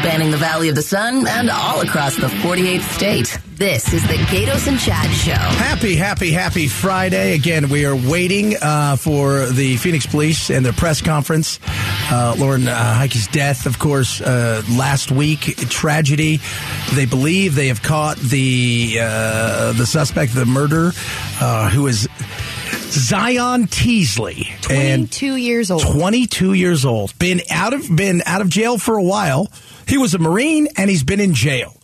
spanning the Valley of the Sun and all across the 48th state. This is the Gaydos and Chad Show. Happy, happy, happy Friday. Again, we are waiting uh, for the Phoenix Police and their press conference. Uh, Lauren uh, Heike's death, of course, uh, last week, tragedy. They believe they have caught the uh, the suspect, the murder, uh, who is Zion Teasley, 22 years old. 22 years old. Been out of been out of jail for a while. He was a Marine and he's been in jail.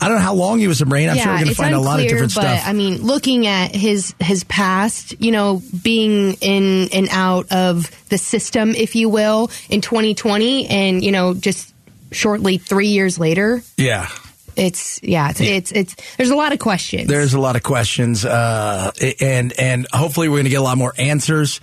I don't know how long he was a Marine. I'm sure we're going to find a lot of different but, stuff. I mean, looking at his his past, you know, being in and out of the system, if you will, in 2020, and you know, just shortly three years later, yeah. It's yeah, it's it's, it's there's a lot of questions. There's a lot of questions, uh, and and hopefully we're going to get a lot more answers.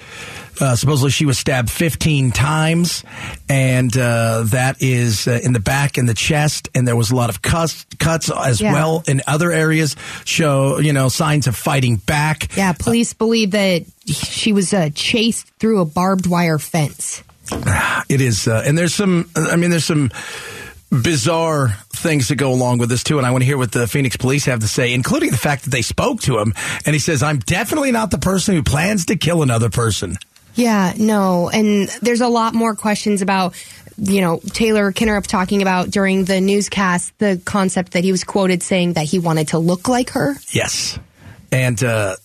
Uh, supposedly she was stabbed 15 times, and uh, that is uh, in the back and the chest, and there was a lot of cuts, cuts as Yeah. well in other areas. Show you know signs of fighting back. yeah, police believe that she was uh, chased through a barbed wire fence. It is, uh, and there's some. I mean, there's some bizarre things that go along with this too. And I want to hear what the Phoenix police have to say, including the fact that they spoke to him, and he says, "I'm definitely not the person who plans to kill another person." Yeah, no, and there's a lot more questions about, you know, Taylor Kinnerup talking about during the newscast the concept that he was quoted saying that he wanted to look like her. Yes. And uh,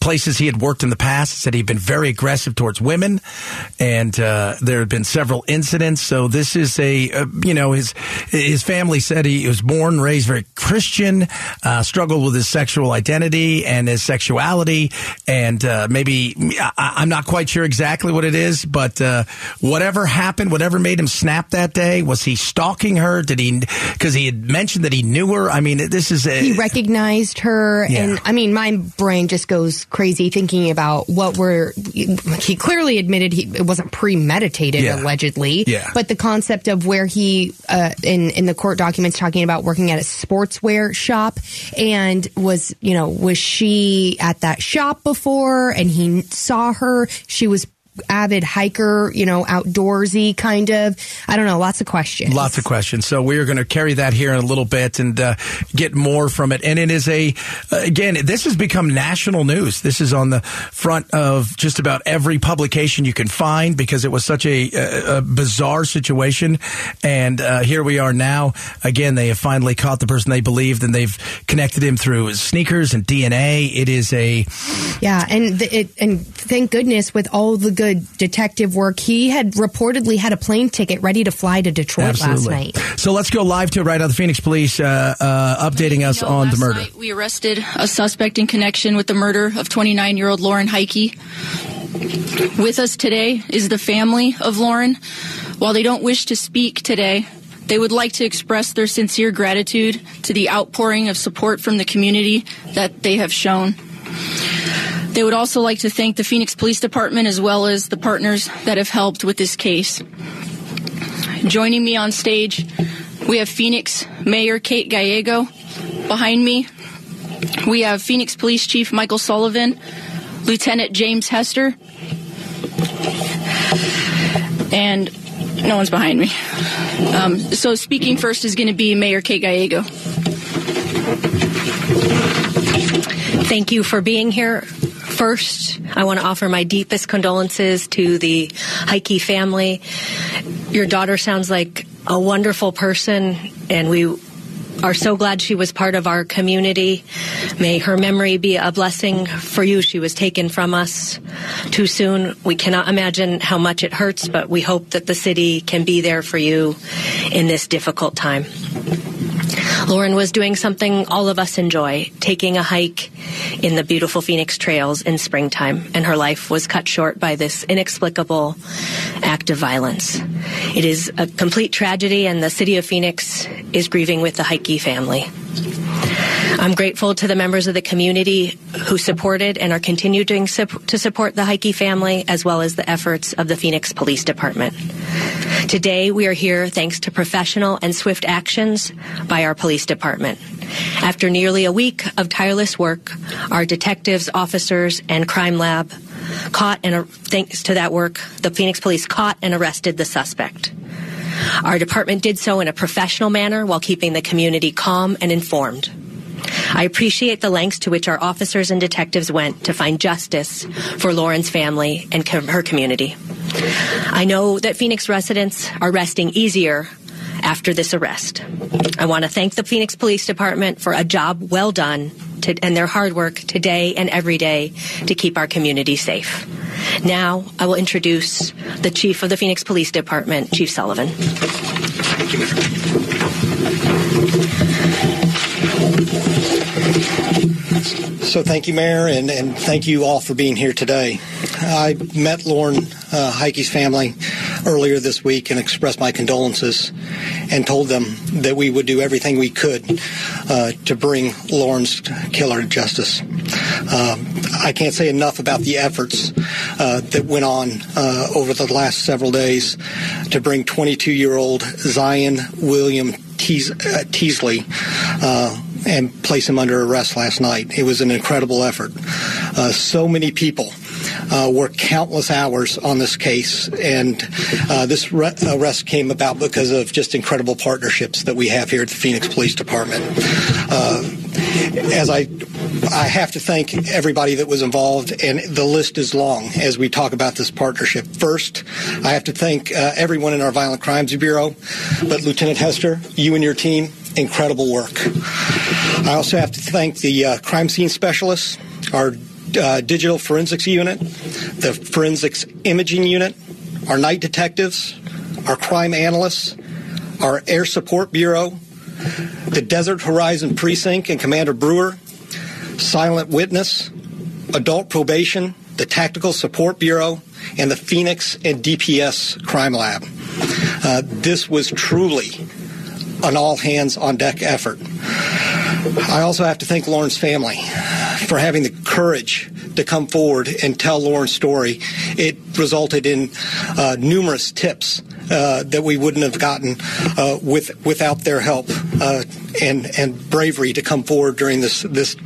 places he had worked in the past said he'd been very aggressive towards women, and uh, there had been several incidents. So this is a, uh, you know, his his family said he was born raised very Christian, uh, struggled with his sexual identity and his sexuality, and uh, maybe I, I'm not quite sure exactly what it is, but uh, whatever happened, whatever made him snap that day, was he stalking her? Did he? Because he had mentioned that he knew her. I mean, this is a, He recognized her, Yeah. and I mean, my brain just goes crazy thinking about what were. He clearly admitted he it wasn't premeditated, Yeah. allegedly. Yeah. But the concept of where he uh, in in the court documents talking about working at a sportswear shop, and was you know was she at that shop before, and he saw her. She was avid hiker, you know, outdoorsy kind of. I don't know, lots of questions. Lots of questions. So we are going to carry that here in a little bit and uh, get more from it. And it is a, uh, again, this has become national news. This is on the front of just about every publication you can find because it was such a, a, a bizarre situation. And uh, here we are now. Again, they have finally caught the person they believed and they've connected him through sneakers and DNA. It is a, Yeah, and the, it, and thank goodness with all the good detective work, he had reportedly had a plane ticket ready to fly to Detroit last night. So let's go live to it right now. The Phoenix Police uh, uh, updating us You know, on the murder. night we arrested a suspect in connection with the murder of 29 year old Lauren Heike. With us today is the family of Lauren. While they don't wish to speak today, they would like to express their sincere gratitude to the outpouring of support from the community that they have shown. They would also like to thank the Phoenix Police Department as well as the partners that have helped with this case. Joining me on stage, we have Phoenix Mayor Kate Gallego. Behind me, we have Phoenix Police Chief Michael Sullivan, Lieutenant James Hester, and no one's behind me. Um, so speaking first is going to be Mayor Kate Gallego. Thank you for being here. First, I want to offer my deepest condolences to the Heike family. Your daughter sounds like a wonderful person, and we are so glad she was part of our community. May her memory be a blessing for you. She was taken from us too soon. We cannot imagine how much it hurts, but we hope that the city can be there for you in this difficult time. Lauren was doing something all of us enjoy, taking a hike in the beautiful Phoenix trails in springtime, and her life was cut short by this inexplicable act of violence. It is a complete tragedy, and the city of Phoenix is grieving with the Heike family. I'm grateful to the members of the community who supported and are continuing to support the Heike family, as well as the efforts of the Phoenix Police Department. Today, we are here thanks to professional and swift actions by our police department. After nearly a week of tireless work, our detectives, officers, and crime lab caught and, thanks to that work, the Phoenix police caught and arrested the suspect. Our department did so in a professional manner while keeping the community calm and informed. I appreciate the lengths to which our officers and detectives went to find justice for Lauren's family and com- her community. I know that Phoenix residents are resting easier after this arrest. I want to thank the Phoenix Police Department for a job well done to, and their hard work today and every day to keep our community safe. Now, I will introduce the Chief of the Phoenix Police Department, Chief Sullivan. So thank you, Mayor, and, and thank you all for being here today. I met Lauren uh, Heike's family earlier this week and expressed my condolences and told them that we would do everything we could uh, to bring Lauren's killer to justice. Um, I can't say enough about the efforts uh, that went on uh, over the last several days to bring 22-year-old Zion William uh, Teasley uh, and place him under arrest last night. It was an incredible effort. Uh, so many people uh, worked countless hours on this case, and uh, this re- arrest came about because of just incredible partnerships that we have here at the Phoenix Police Department. Uh, as I, I have to thank everybody that was involved, and the list is long as we talk about this partnership. First, I have to thank uh, everyone in our Violent Crimes Bureau, but Lieutenant Hester, you and your team, incredible work. I also have to thank the uh, crime scene specialists, our uh, digital forensics unit, the forensics imaging unit, our night detectives, our crime analysts, our air support bureau, the Desert Horizon Precinct and Commander Brewer, Silent Witness, Adult Probation, the Tactical Support Bureau, and the Phoenix and DPS Crime Lab. Uh, this was truly an all hands on deck effort. I also have to thank Lauren's family for having the courage to come forward and tell Lauren's story. It resulted in uh, numerous tips uh, that we wouldn't have gotten uh, with without their help uh, and and bravery to come forward during this this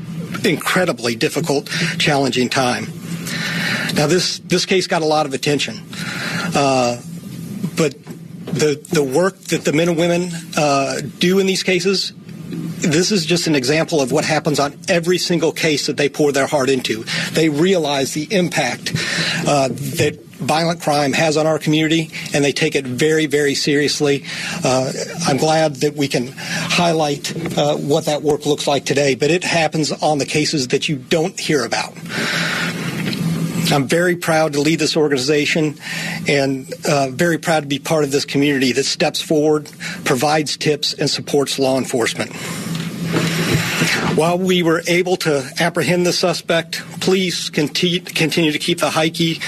incredibly difficult, challenging time. Now this this case got a lot of attention, uh, but the the work that the men and women uh, do in these cases this is just an example of what happens on every single case that they pour their heart into. They realize the impact uh, that violent crime has on our community, and they take it very, very seriously. Uh, I'm glad that we can highlight uh, what that work looks like today, but it happens on the cases that you don't hear about. I'm very proud to lead this organization and uh, very proud to be part of this community that steps forward, provides tips, and supports law enforcement. While we were able to apprehend the suspect, please continue, continue to keep the Heike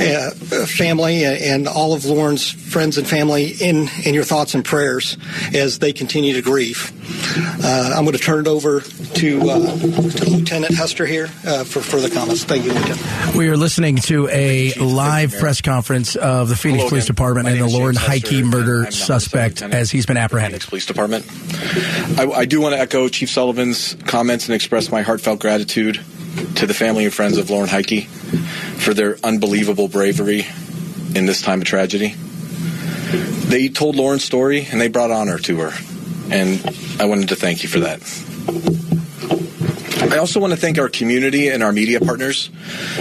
uh, family and all of Lauren's friends and family in, in your thoughts and prayers as they continue to grieve. Uh, I'm going to turn it over to, uh, to Lieutenant Hester here uh, for further comments. Thank you, Lieutenant. We are listening to a live press conference of the Phoenix Hello Police again. Department My and the Lauren James Heike murder suspect as he's been apprehended. Phoenix Police Department. I, I do want to echo Chief Sullivan's comments and express my heartfelt gratitude to the family and friends of Lauren Heike for their unbelievable bravery in this time of tragedy. They told Lauren's story and they brought honor to her, and I wanted to thank you for that. I also want to thank our community and our media partners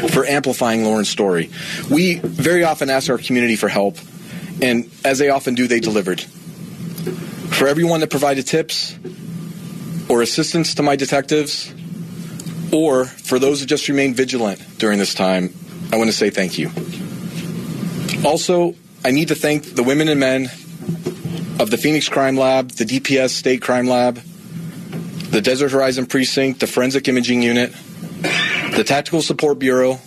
for amplifying Lauren's story. We very often ask our community for help, and as they often do, they delivered. For everyone that provided tips or assistance to my detectives, or for those who just remained vigilant during this time, I want to say thank you. Also, I need to thank the women and men of the Phoenix Crime Lab, the DPS State Crime Lab, the Desert Horizon Precinct, the Forensic Imaging Unit, the Tactical Support Bureau,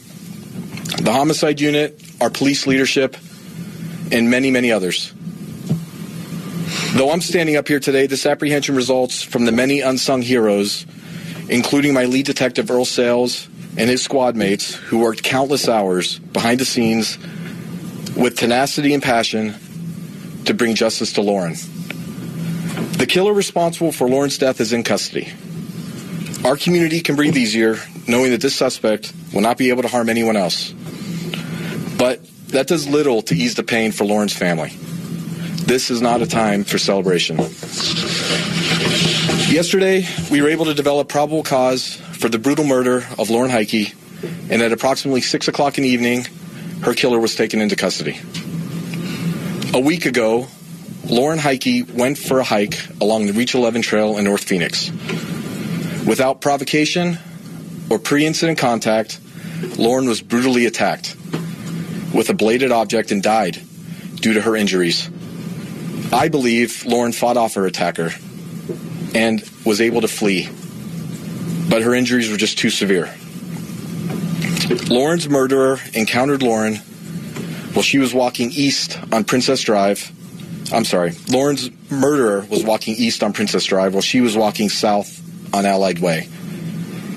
the Homicide Unit, our police leadership, and many, many others. Though I'm standing up here today, this apprehension results from the many unsung heroes, including my lead detective Earl Sales and his squad mates, who worked countless hours behind the scenes with tenacity and passion to bring justice to Lauren. The killer responsible for Lauren's death is in custody. Our community can breathe easier knowing that this suspect will not be able to harm anyone else. But that does little to ease the pain for Lauren's family. This is not a time for celebration. Yesterday, we were able to develop probable cause for the brutal murder of Lauren Heike, and at approximately 6 o'clock in the evening, her killer was taken into custody. A week ago, Lauren Heike went for a hike along the Reach 11 Trail in North Phoenix. Without provocation or pre incident contact, Lauren was brutally attacked with a bladed object and died due to her injuries. I believe Lauren fought off her attacker and was able to flee, but her injuries were just too severe. Lauren's murderer encountered Lauren while she was walking east on Princess Drive. I'm sorry, Lauren's murderer was walking east on Princess Drive while she was walking south on Allied Way.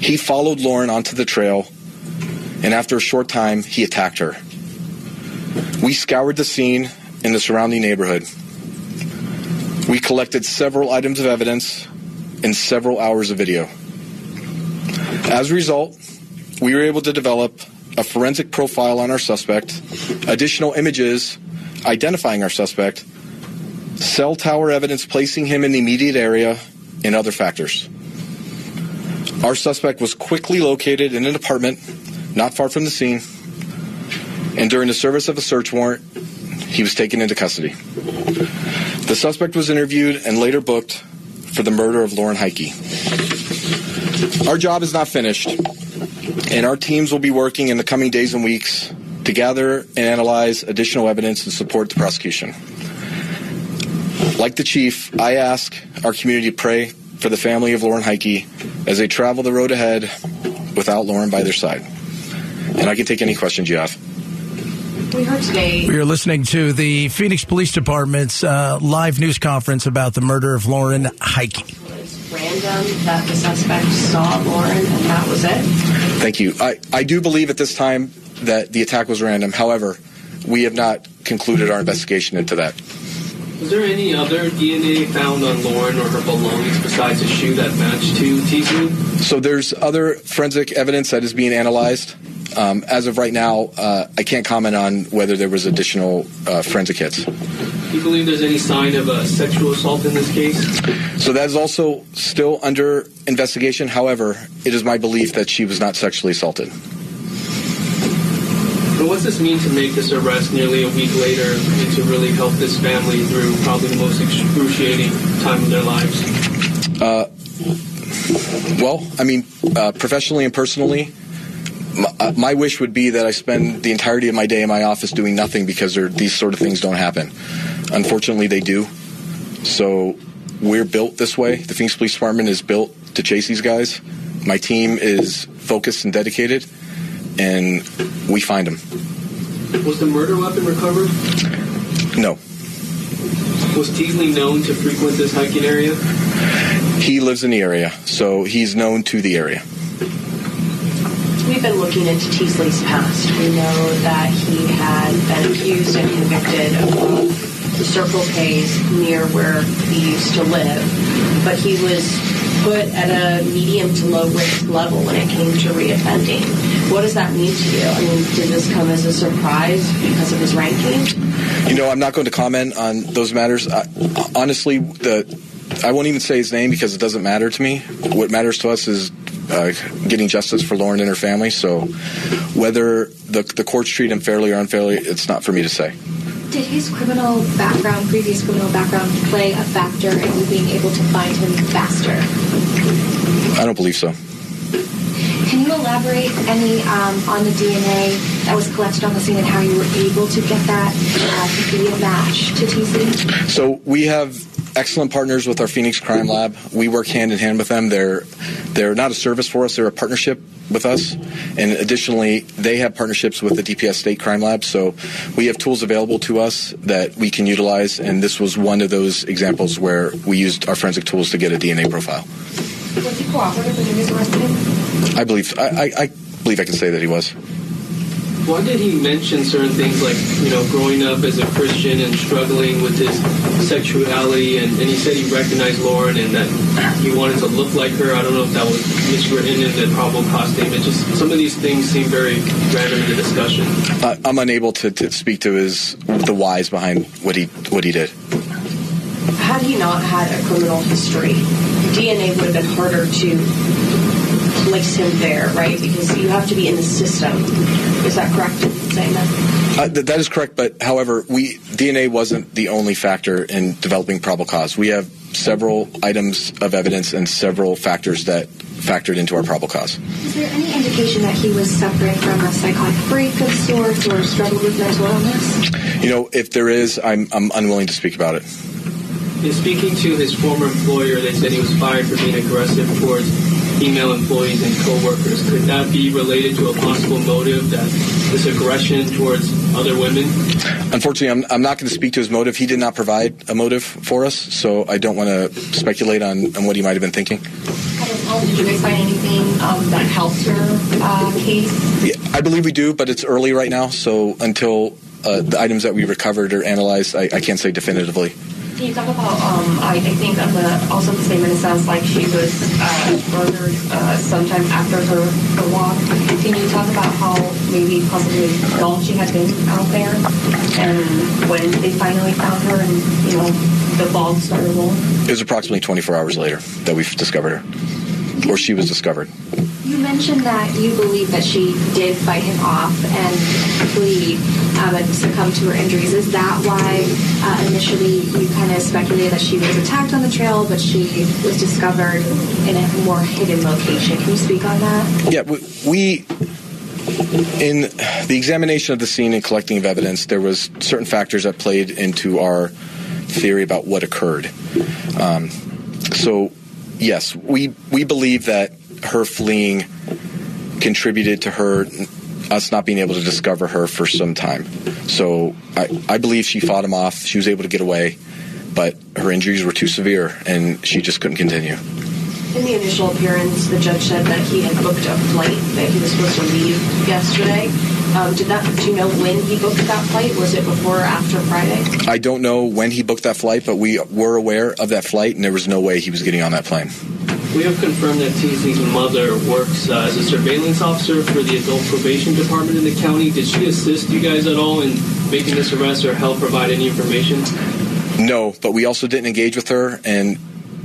He followed Lauren onto the trail, and after a short time, he attacked her. We scoured the scene in the surrounding neighborhood. We collected several items of evidence and several hours of video. As a result, we were able to develop a forensic profile on our suspect, additional images identifying our suspect, cell tower evidence placing him in the immediate area, and other factors. Our suspect was quickly located in an apartment not far from the scene, and during the service of a search warrant, he was taken into custody. The suspect was interviewed and later booked for the murder of Lauren Heike. Our job is not finished, and our teams will be working in the coming days and weeks to gather and analyze additional evidence to support the prosecution. Like the chief, I ask our community to pray for the family of Lauren Heike as they travel the road ahead without Lauren by their side. And I can take any questions you have. We heard today. We are listening to the Phoenix Police Department's uh, live news conference about the murder of Lauren Heike. Random that the suspect saw Lauren and that was it. Thank you. I, I do believe at this time that the attack was random. However, we have not concluded our investigation into that. Was there any other DNA found on Lauren or her belongings besides the shoe that matched to Teasley? So there's other forensic evidence that is being analyzed. Um, as of right now, uh, I can't comment on whether there was additional uh, forensic hits. Do you believe there's any sign of a sexual assault in this case? So that is also still under investigation. However, it is my belief that she was not sexually assaulted. But what's this mean to make this arrest nearly a week later and to really help this family through probably the most excruciating time of their lives? Uh, well, I mean, uh, professionally and personally, my, uh, my, wish would be that I spend the entirety of my day in my office doing nothing because these sort of things don't happen. Unfortunately, they do. So we're built this way. The Phoenix Police Department is built to chase these guys. My team is focused and dedicated, and we find them. Was the murder weapon recovered? No. Was Teasley known to frequent this hiking area? He lives in the area, so he's known to the area. We've been looking into Teasley's past. We know that he had been accused and convicted of the Circle K's near where he used to live, but he was put at a medium to low risk level when it came to reoffending. What does that mean to you? I mean, did this come as a surprise because of his ranking? You know, I'm not going to comment on those matters. I, honestly, the I won't even say his name because it doesn't matter to me. What matters to us is uh, getting justice for Lauren and her family. So, whether the the courts treat him fairly or unfairly, it's not for me to say. Did his criminal background, previous criminal background, play a factor in you being able to find him faster? I don't believe so. Can you elaborate any um, on the DNA that was collected on the scene and how you were able to get that uh, to be a match to TC? So we have excellent partners with our Phoenix Crime Lab. We work hand in hand with them. They're they're not a service for us; they're a partnership with us. And additionally, they have partnerships with the DPS State Crime Lab. So we have tools available to us that we can utilize. And this was one of those examples where we used our forensic tools to get a DNA profile. Was he cooperative when he was arrested? I believe I, I, I believe I can say that he was. Why did he mention certain things like, you know, growing up as a Christian and struggling with his sexuality? And, and he said he recognized Lauren and that he wanted to look like her. I don't know if that was miswritten in the probable cause statement. Just some of these things seem very random in the discussion. Uh, I'm unable to, to speak to his the whys behind what he what he did. had he not had a criminal history, DNA would have been harder to place him there, right? Because you have to be in the system. Is that correct in saying that? Uh, th- that is correct, but however, we DNA wasn't the only factor in developing probable cause. We have several items of evidence and several factors that factored into our probable cause. Is there any indication that he was suffering from a psychotic break of sorts or struggled with mental illness? You know, if there is, I'm, I'm unwilling to speak about it. In speaking to his former employer, they said he was fired for being aggressive towards female employees and coworkers. Could that be related to a possible motive that this aggression towards other women? Unfortunately, I'm, I'm not going to speak to his motive. He did not provide a motive for us, so I don't want to speculate on, on what he might have been thinking. Did you guys find anything um, that helped your uh, case? Yeah, I believe we do, but it's early right now, so until uh, the items that we recovered are analyzed, I, I can't say definitively. Can you talk about, um, I, I think on the, also the statement, it sounds like she was uh, murdered uh, sometime after her, her walk. Can you talk about how maybe possibly long she had been out there and when they finally found her and, you know, the ball started rolling? It was approximately 24 hours later that we discovered her, or she was discovered. You mentioned that you believe that she did fight him off and flee um, and succumb to her injuries. Is that why uh, initially you kind of speculated that she was attacked on the trail, but she was discovered in a more hidden location? Can you speak on that? Yeah, we, we in the examination of the scene and collecting of evidence, there was certain factors that played into our theory about what occurred. Um, so, yes, we we believe that her fleeing contributed to her us not being able to discover her for some time. So I, I believe she fought him off. She was able to get away, but her injuries were too severe and she just couldn't continue. In the initial appearance, the judge said that he had booked a flight that he was supposed to leave yesterday. Um, did that? Do you know when he booked that flight? Was it before or after Friday? I don't know when he booked that flight, but we were aware of that flight, and there was no way he was getting on that plane. We have confirmed that Teasley's mother works uh, as a surveillance officer for the adult probation department in the county. Did she assist you guys at all in making this arrest or help provide any information? No, but we also didn't engage with her, and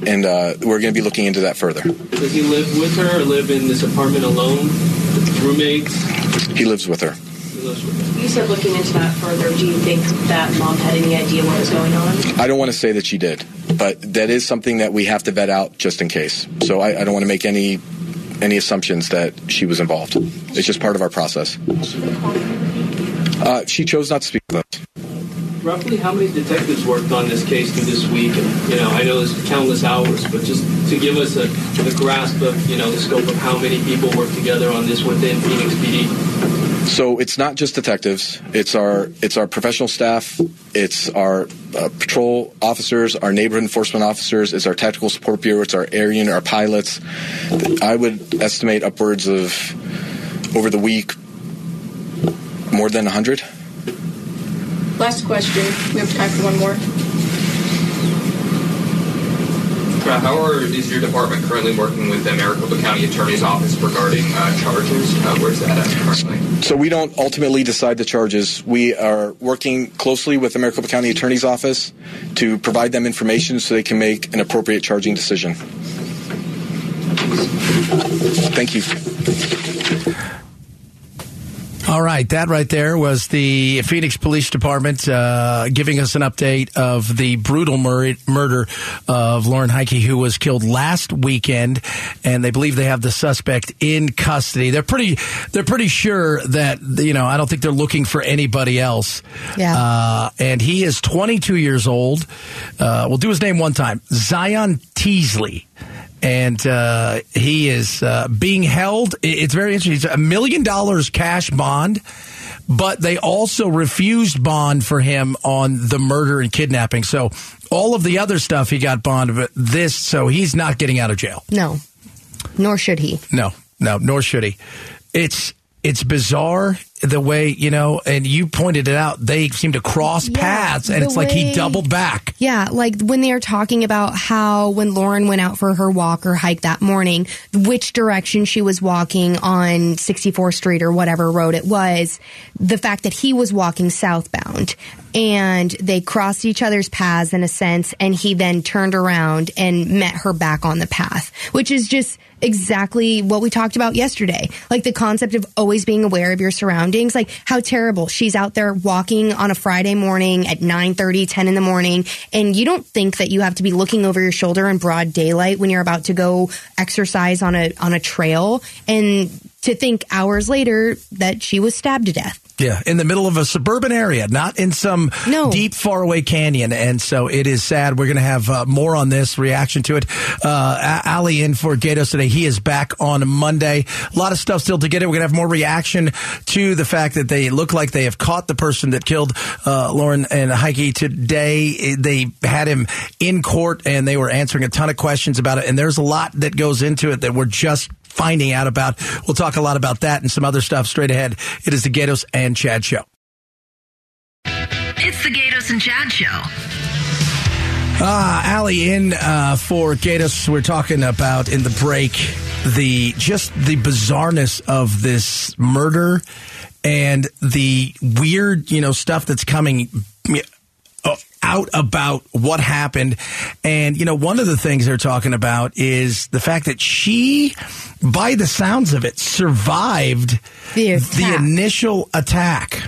and uh, we're going to be looking into that further. Does he live with her or live in this apartment alone? With roommates? He lives with her. He lives with her. You said looking into that further. Do you think that mom had any idea what was going on? I don't want to say that she did, but that is something that we have to vet out just in case. So I, I don't want to make any any assumptions that she was involved. It's just part of our process. Uh, she chose not to speak with us. Roughly how many detectives worked on this case through this week? And, you know, I know there's countless hours, but just to give us a, a grasp of, you know, the scope of how many people work together on this within Phoenix PD. So it's not just detectives. It's our it's our professional staff. It's our uh, patrol officers, our neighborhood enforcement officers. It's our tactical support bureau. It's our air unit, our pilots. I would estimate upwards of over the week more than hundred. Last question. We have time for one more. How are, is your department currently working with the Maricopa County Attorney's Office regarding uh, charges? Uh, where's that at currently? So we don't ultimately decide the charges. We are working closely with the Maricopa County Attorney's Office to provide them information so they can make an appropriate charging decision. Thank you. All right, that right there was the Phoenix Police Department uh, giving us an update of the brutal mur- murder of Lauren Heike, who was killed last weekend, and they believe they have the suspect in custody. They're pretty, they're pretty sure that you know. I don't think they're looking for anybody else. Yeah. Uh, and he is 22 years old. Uh, we'll do his name one time: Zion Teasley and uh, he is uh, being held. It's very interesting. It's a million dollars cash bond, but they also refused bond for him on the murder and kidnapping. So all of the other stuff he got bond, but this, so he's not getting out of jail. No, nor should he. No, no, nor should he. It's it's bizarre. The way you know, and you pointed it out. They seem to cross Yeah, paths, and it's like he doubled back. Yeah, like when they are talking about how when Lauren went out for her walk or hike that morning, which direction she was walking on 64th Street or whatever road it was, the fact that he was walking southbound and they crossed each other's paths in a sense, and he then turned around and met her back on the path, which is just exactly what we talked about yesterday. Like the concept of always being aware of your surroundings, like how terrible. She's out there walking on a Friday morning at 9 10 in the morning, and you don't think that you have to be looking over your shoulder in broad daylight when you're about to go exercise on a on a trail and to think hours later that she was stabbed to death. Yeah, in the middle of a suburban area, not in some deep, faraway canyon. And so it is sad. We're going to have uh, more on this reaction to it. Uh, Ali in for Gaydos today. He is back on Monday. A lot of stuff still to get in. We're going to have more reaction to the fact that they look like they have caught the person that killed uh, Lauren and Heike today. They had him in court and they were answering a ton of questions about it. And there's a lot that goes into it that we're just finding out about. We'll talk a lot about that and some other stuff straight ahead. It is the Gaydos and Chad Show. It's the Gaydos and Chad Show. Ah, Allie in uh, for Gaydos. We're talking about in the break the just the bizarreness of this murder and the weird, you know, stuff that's coming uh, out about what happened. And, you know, one of the things they're talking about is the fact that she, by the sounds of it, survived the, initial attack.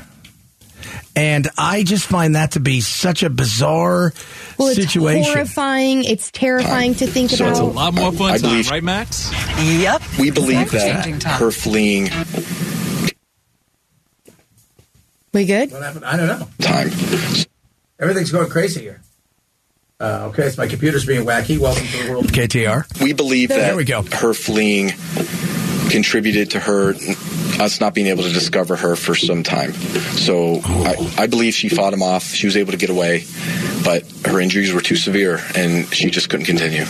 And I just find that to be such a bizarre Well, it's situation. horrifying. It's terrifying to think So about. it's a lot more fun I time, believe- right, Max? Yep. We believe that time. her fleeing We good? What happened? I don't know. time. Everything's going crazy here. Uh, okay, it's my computer's being wacky. Welcome to the world KTAR. We believe that There we go. her fleeing contributed to her us not being able to discover her for some time. So I, I believe she fought him off. She was able to get away, but her injuries were too severe and she just couldn't continue.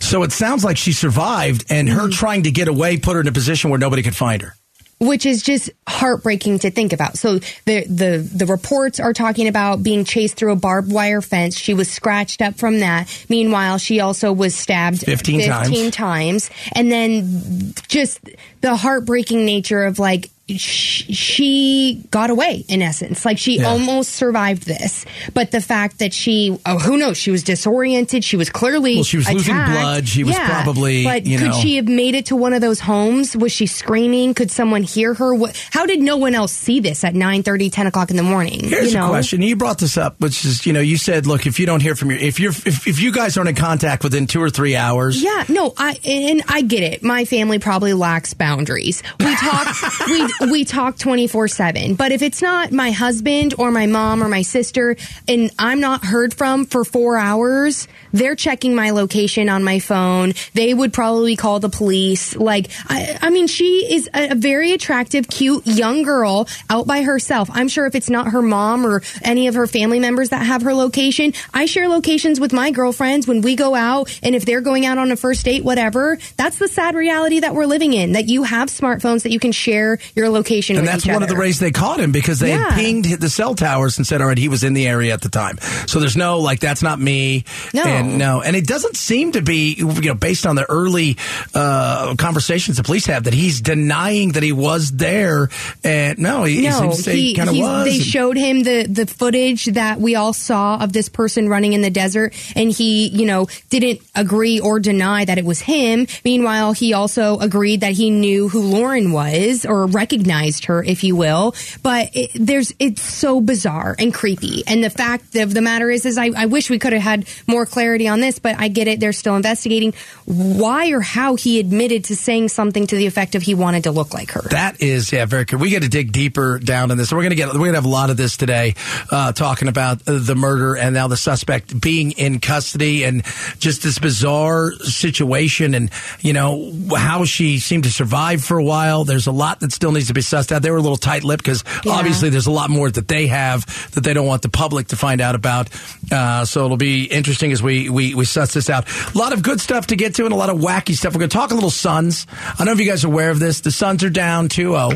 So it sounds like she survived, and her trying to get away put her in a position where nobody could find her. Which is just heartbreaking to think about. So the the the reports are talking about being chased through a barbed wire fence. She was scratched up from that. Meanwhile, she also was stabbed 15 times. 15 times. And then just the heartbreaking nature of like she got away in essence. Like she Yeah. almost survived this. But the fact that she oh who knows, she was disoriented, she was clearly Well, she was losing blood. She was Yeah. probably, But could know- she have made it to one of those homes? Was she screaming? Could someone hear her? What, how did no one else see this at 9 10 o'clock in the morning? Here's you know? a question. You brought this up, which is, you know, you said, look, if you don't hear from your, if you're, if, if you guys aren't in contact within two or three hours, Yeah, no, I and I get it. My family probably lacks boundaries. We talk we we talk 24/7. But if it's not my husband or my mom or my sister and I'm not heard from for 4 hours, they're checking my location on my phone. They would probably call the police. Like I I mean she is a, a very attractive, cute young girl out by herself. I'm sure if it's not her mom or any of her family members that have her location, I share locations with my girlfriends when we go out and if they're going out on a first date, whatever. That's the sad reality that we're living in. That you have smartphones that you can share your location and that's one of the ways they caught him because they Yeah. had pinged the cell towers and said, all right, he was in the area at the time. So there's no, like, that's not me. No. And no. And it doesn't seem to be, you know, based on the early uh, conversations the police have, that he's denying that he was there. And no, he, no, seems to say he, kind of was. They And- showed him the the footage that we all saw of this person running in the desert, and he, you know, didn't agree or deny that it was him. Meanwhile, he also agreed that he knew who Lauren was or recognized her, if you will. But it, there's it's so bizarre and creepy. And the fact of the matter is, is I, I wish we could have had more clarity on this, but I get it. They're still investigating why or how he admitted to saying something to the effect of he wanted to look like her. That is, yeah, very good. We got to dig deeper down in this. We're going to get, we're to have a lot of this today, uh, talking about uh, the murder and now the suspect being in custody and just this bizarre situation and, you know, how she seemed to survive for a while. There's a lot that still needs to be sussed out. They were a little tight lipped because Yeah. obviously there's a lot more that they have that they don't want the public to find out about. Uh, so it'll be interesting as we, we, we suss this out. A lot of good stuff to get to and a lot of wacky stuff. We're going to talk a little Suns. I don't know if you guys are aware of this. The Suns are down 2 0.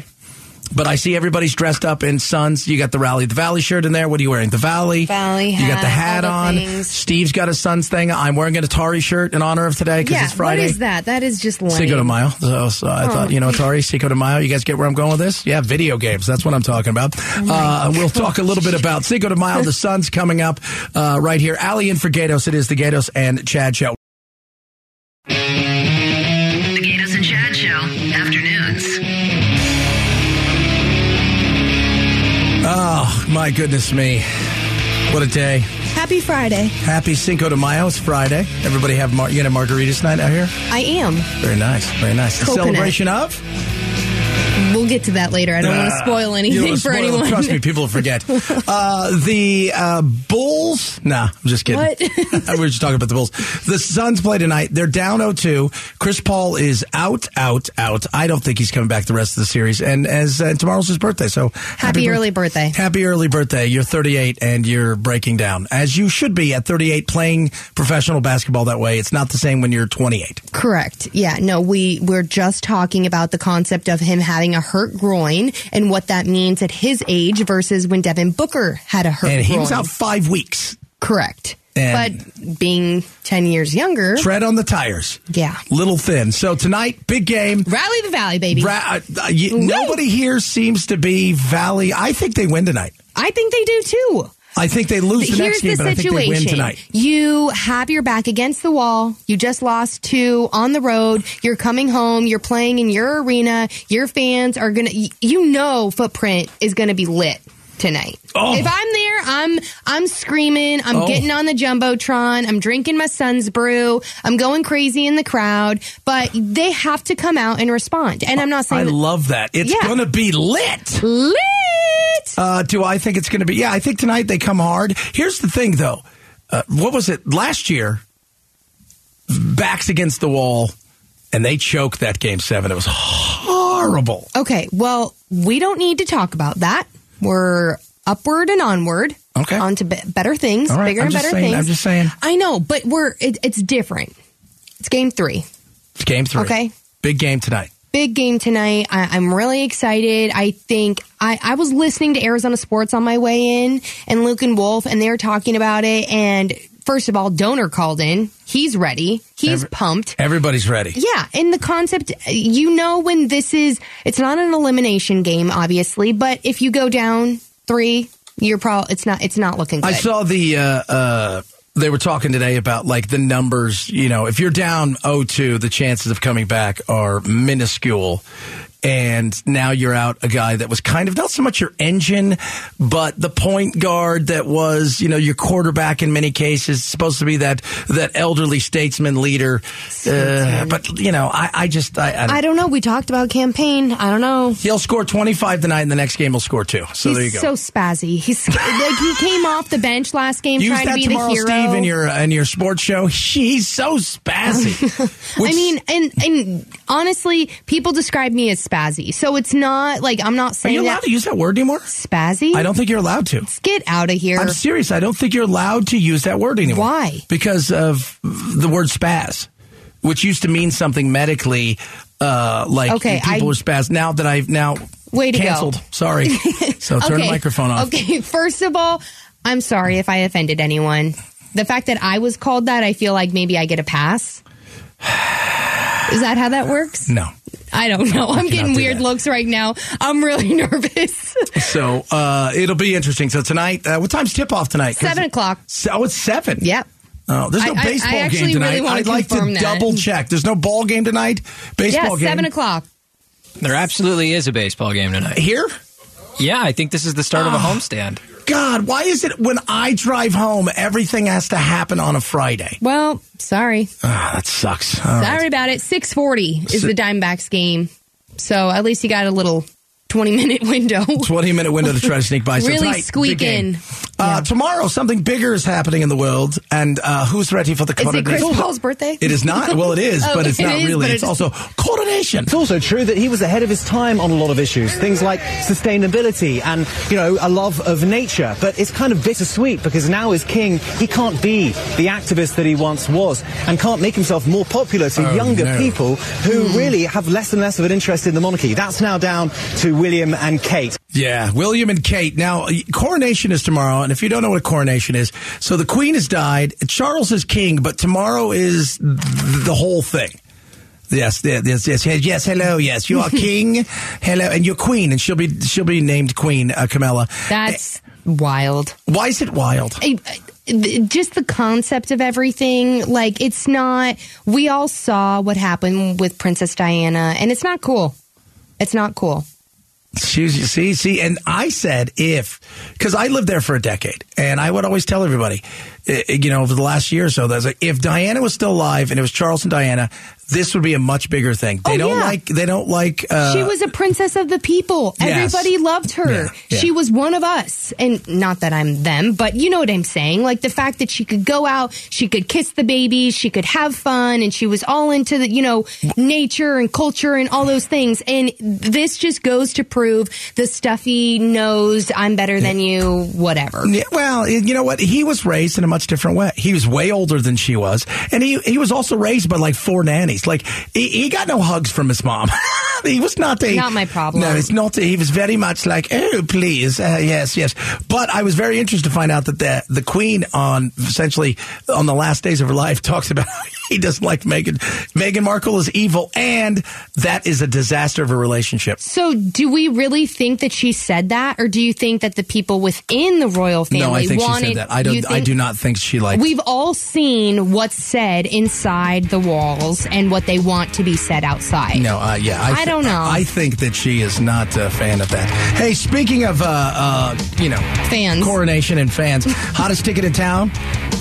But I see everybody's dressed up in Suns. You got the Rally the Valley shirt in there. What are you wearing? The Valley. Valley You got the hat hat, all the on. things. Steve's got a Suns thing. I'm wearing an Atari shirt in honor of today because Yeah, it's Friday. what is that? That is just lame. Cinco de Mayo. So, so I Oh. thought, you know, Atari, Cinco de Mayo. You guys get where I'm going with this? Yeah, video games. That's what I'm talking about. uh, we'll talk a little bit about Cinco de Mayo. The sun's coming up uh, right here. Ali in for Gaydos. It is the Gaydos and Chad show. Oh, my goodness me. What a day. Happy Friday. Happy Cinco de Mayo. It's Friday. Everybody have mar- you gonna have margaritas night out here? I am. Very nice. Very nice. The Coconut. celebration of? We'll get to that later. I don't want to Uh, spoil anything for spoil anyone. Trust me, people will forget. uh, the uh, Bulls. Nah, I'm just kidding. What? we were just talking about the Bulls. The Suns play tonight. They're down 0-2. Chris Paul is out, out, out. I don't think he's coming back the rest of the series. And as uh, tomorrow's his birthday, so Happy bir- early birthday. Happy early birthday. You're 38 and you're breaking down as you should be at 38 playing professional basketball that way. It's not the same when you're 28. Correct. Yeah. No, we we're just talking about the concept of him having a hurt groin and what that means at his age versus when Devin Booker had a hurt And he groin. was out five weeks. Correct. And- but being 10 years younger. Tread on the tires. Yeah. Little thin. So tonight, big game. Rally the Valley, baby. Ra- uh, you- nobody here seems to be Valley. I think they win tonight. I think they do too. I think they lose the Here's next game, the but I think they win situation. tonight. You have your back against the wall. You just lost two on the road. You're coming home. You're playing in your arena. Your fans are gonna. You know, footprint is gonna be lit tonight. Oh. If I'm there, I'm I'm screaming. I'm Oh. getting on the jumbotron. I'm drinking my son's brew. I'm going crazy in the crowd. But they have to come out and respond. And I'm not I saying that- love that. It's Yeah. going to be lit. lit. Uh, do I think it's going to be? Yeah, I think tonight they come hard. Here's the thing, though. Uh, what was it last year? Backs against the wall, and they choked that game seven. It was horrible. Okay, well, we don't need to talk about that. We're upward and onward. Okay. On to be- better things, right, bigger I'm and better saying- things. I'm just saying. I know, but we're it, it's different. It's game three. It's game three. Okay. Big game tonight. Big game tonight. I, I'm really excited. I think I, I was listening to Arizona Sports on my way in, and Luke and Wolf, and they were talking about it. And first of all, Donor called in. He's ready. He's Every- pumped. Everybody's ready. Yeah, and the concept, you know, when this is, it's not an elimination game, obviously, but if you go down three, you're probably, it's not, it's not looking good. I saw the uh, uh, they were talking today about like the numbers. You know, if you're down 0-2, the chances of coming back are minuscule. And now you're out a guy that was kind of not so much your engine, but the point guard that was, you know, your quarterback in many cases, supposed to be that that elderly statesman leader. Uh, but you know, I, I just I, I, I don't know. We talked about campaign. I don't know. he'll score 25 tonight, and the next game he'll score two. So He's there you go. so spazzy. He's like he came off the bench last game Use trying to be tomorrow, the hero. Steve, in your in your sports show. He's so spazzy. I mean, and and honestly, people describe me as spazzy. So it's not like I'm not Are you allowed to use that word anymore? spazzy. I don't think you're allowed to. get out of here. I'm serious. I don't think you're allowed to use that word anymore. Why? Because of the word spaz, which used to mean something medically, uh, like Okay, people I- were spaz. Now that I've now Way to go. Sorry. So turn the microphone off. Okay, first of all, I'm sorry if I offended anyone. The fact that I was called that, I feel like maybe I get a pass. Is that how that works? No. I don't know. I'm getting weird that. looks right now. I'm really nervous. So uh, it'll be interesting. So tonight, uh, what time's tip off tonight? Seven o'clock. So, oh, it's seven. Yep. Oh, there's no I- I- I baseball actually game tonight. really wanna I'd like to that. double check. There's no ball game tonight. Baseball yeah, game seven o'clock. There absolutely is a baseball game tonight. here. Yeah, I think this is the start of a homestand. God, why is it when I drive home, everything has to happen on a Friday? Well, sorry. Ah, that sucks. All right. Sorry about it. 640 is Si- the Diamondbacks game. So at least you got a little 20 minute window. 20 minute window to try to sneak by. So Really tonight, squeak in. Uh, Tomorrow, something bigger is happening in the world. And uh, who's ready for the Is it coronation? Chris Paul's birthday? It is not. Well, it is, Oh, but it's it not is, really. It's it's- also coronation. It's also true that he was ahead of his time on a lot of issues, things like sustainability and, you know, a love of nature. But it's kind of bittersweet because now as king, he can't be the activist that he once was and can't make himself more popular to Oh, younger no. people who really have less and less of an interest in the monarchy. That's now down to William and Kate. Yeah, William and Kate. Now, coronation is tomorrow, and if you don't know what a coronation is, so the Queen has died. Charles is king, but tomorrow is the whole thing. Yes, yes, yes, yes, yes. Hello, yes, you are king. Hello, and you're queen, and she'll be she'll be named Queen uh, Camilla. That's wild. Why is it wild? I- I- just the concept of everything like it's not we all saw what happened with princess diana and it's not cool it's not cool She's, see, see, and I said if, because I lived there for a decade, and I would always tell everybody, eh, you know, over the last year or so, that like, if Diana was still alive and it was Charles and Diana, this would be a much bigger thing. They Oh, don't yeah. like, they don't like. Uh, she was a princess of the people. Yes. Everybody loved her. Yeah, yeah. She was one of us. And not that I'm them, but you know what I'm saying. Like the fact that she could go out, she could kiss the babies, she could have fun, and she was all into the, you know, nature and culture and all those things. And this just goes to prove the stuffy nose, I'm better than you, whatever. Yeah, well, you know what? He was raised in a much different way. He was way older than she was, and he he was also raised by like four nannies. Like he, he got no hugs from his mom. he was not a Not my problem. No, it's not. He was very much like, oh, please, uh, yes, yes. But I was very interested to find out that the the queen on essentially on the last days of her life talks about he doesn't like Meghan. Meghan Markle is evil, and that is a disaster of a relationship. So, do we really think that she said that, or do you think that the people within the royal family no, I think wanted? she said that. I don't. I do not think she likes. We've all seen what's said inside the walls and what they want to be said outside. No, uh, yeah, I thi- don't know. I think that she is not a fan of that. Hey, speaking of, uh, uh, you know, fans, coronation and fans, hottest ticket in town.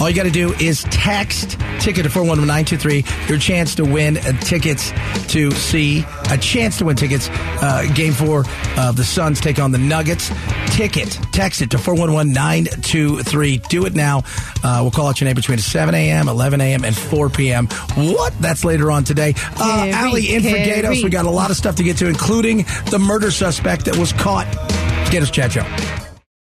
All you got to do is text ticket to four one nine two three. Your chance to win uh, tickets to see a chance to win tickets. Uh, game four of the Suns take on the Nuggets. Ticket, text it to four one one nine two three. Do it now. Uh, we'll call out your name between seven a.m., eleven a.m., and four p.m. What? That's later on today. Uh, Allie in for Gaydos. We got a lot of stuff to get to, including the murder suspect that was caught. Gaydos Chad Show.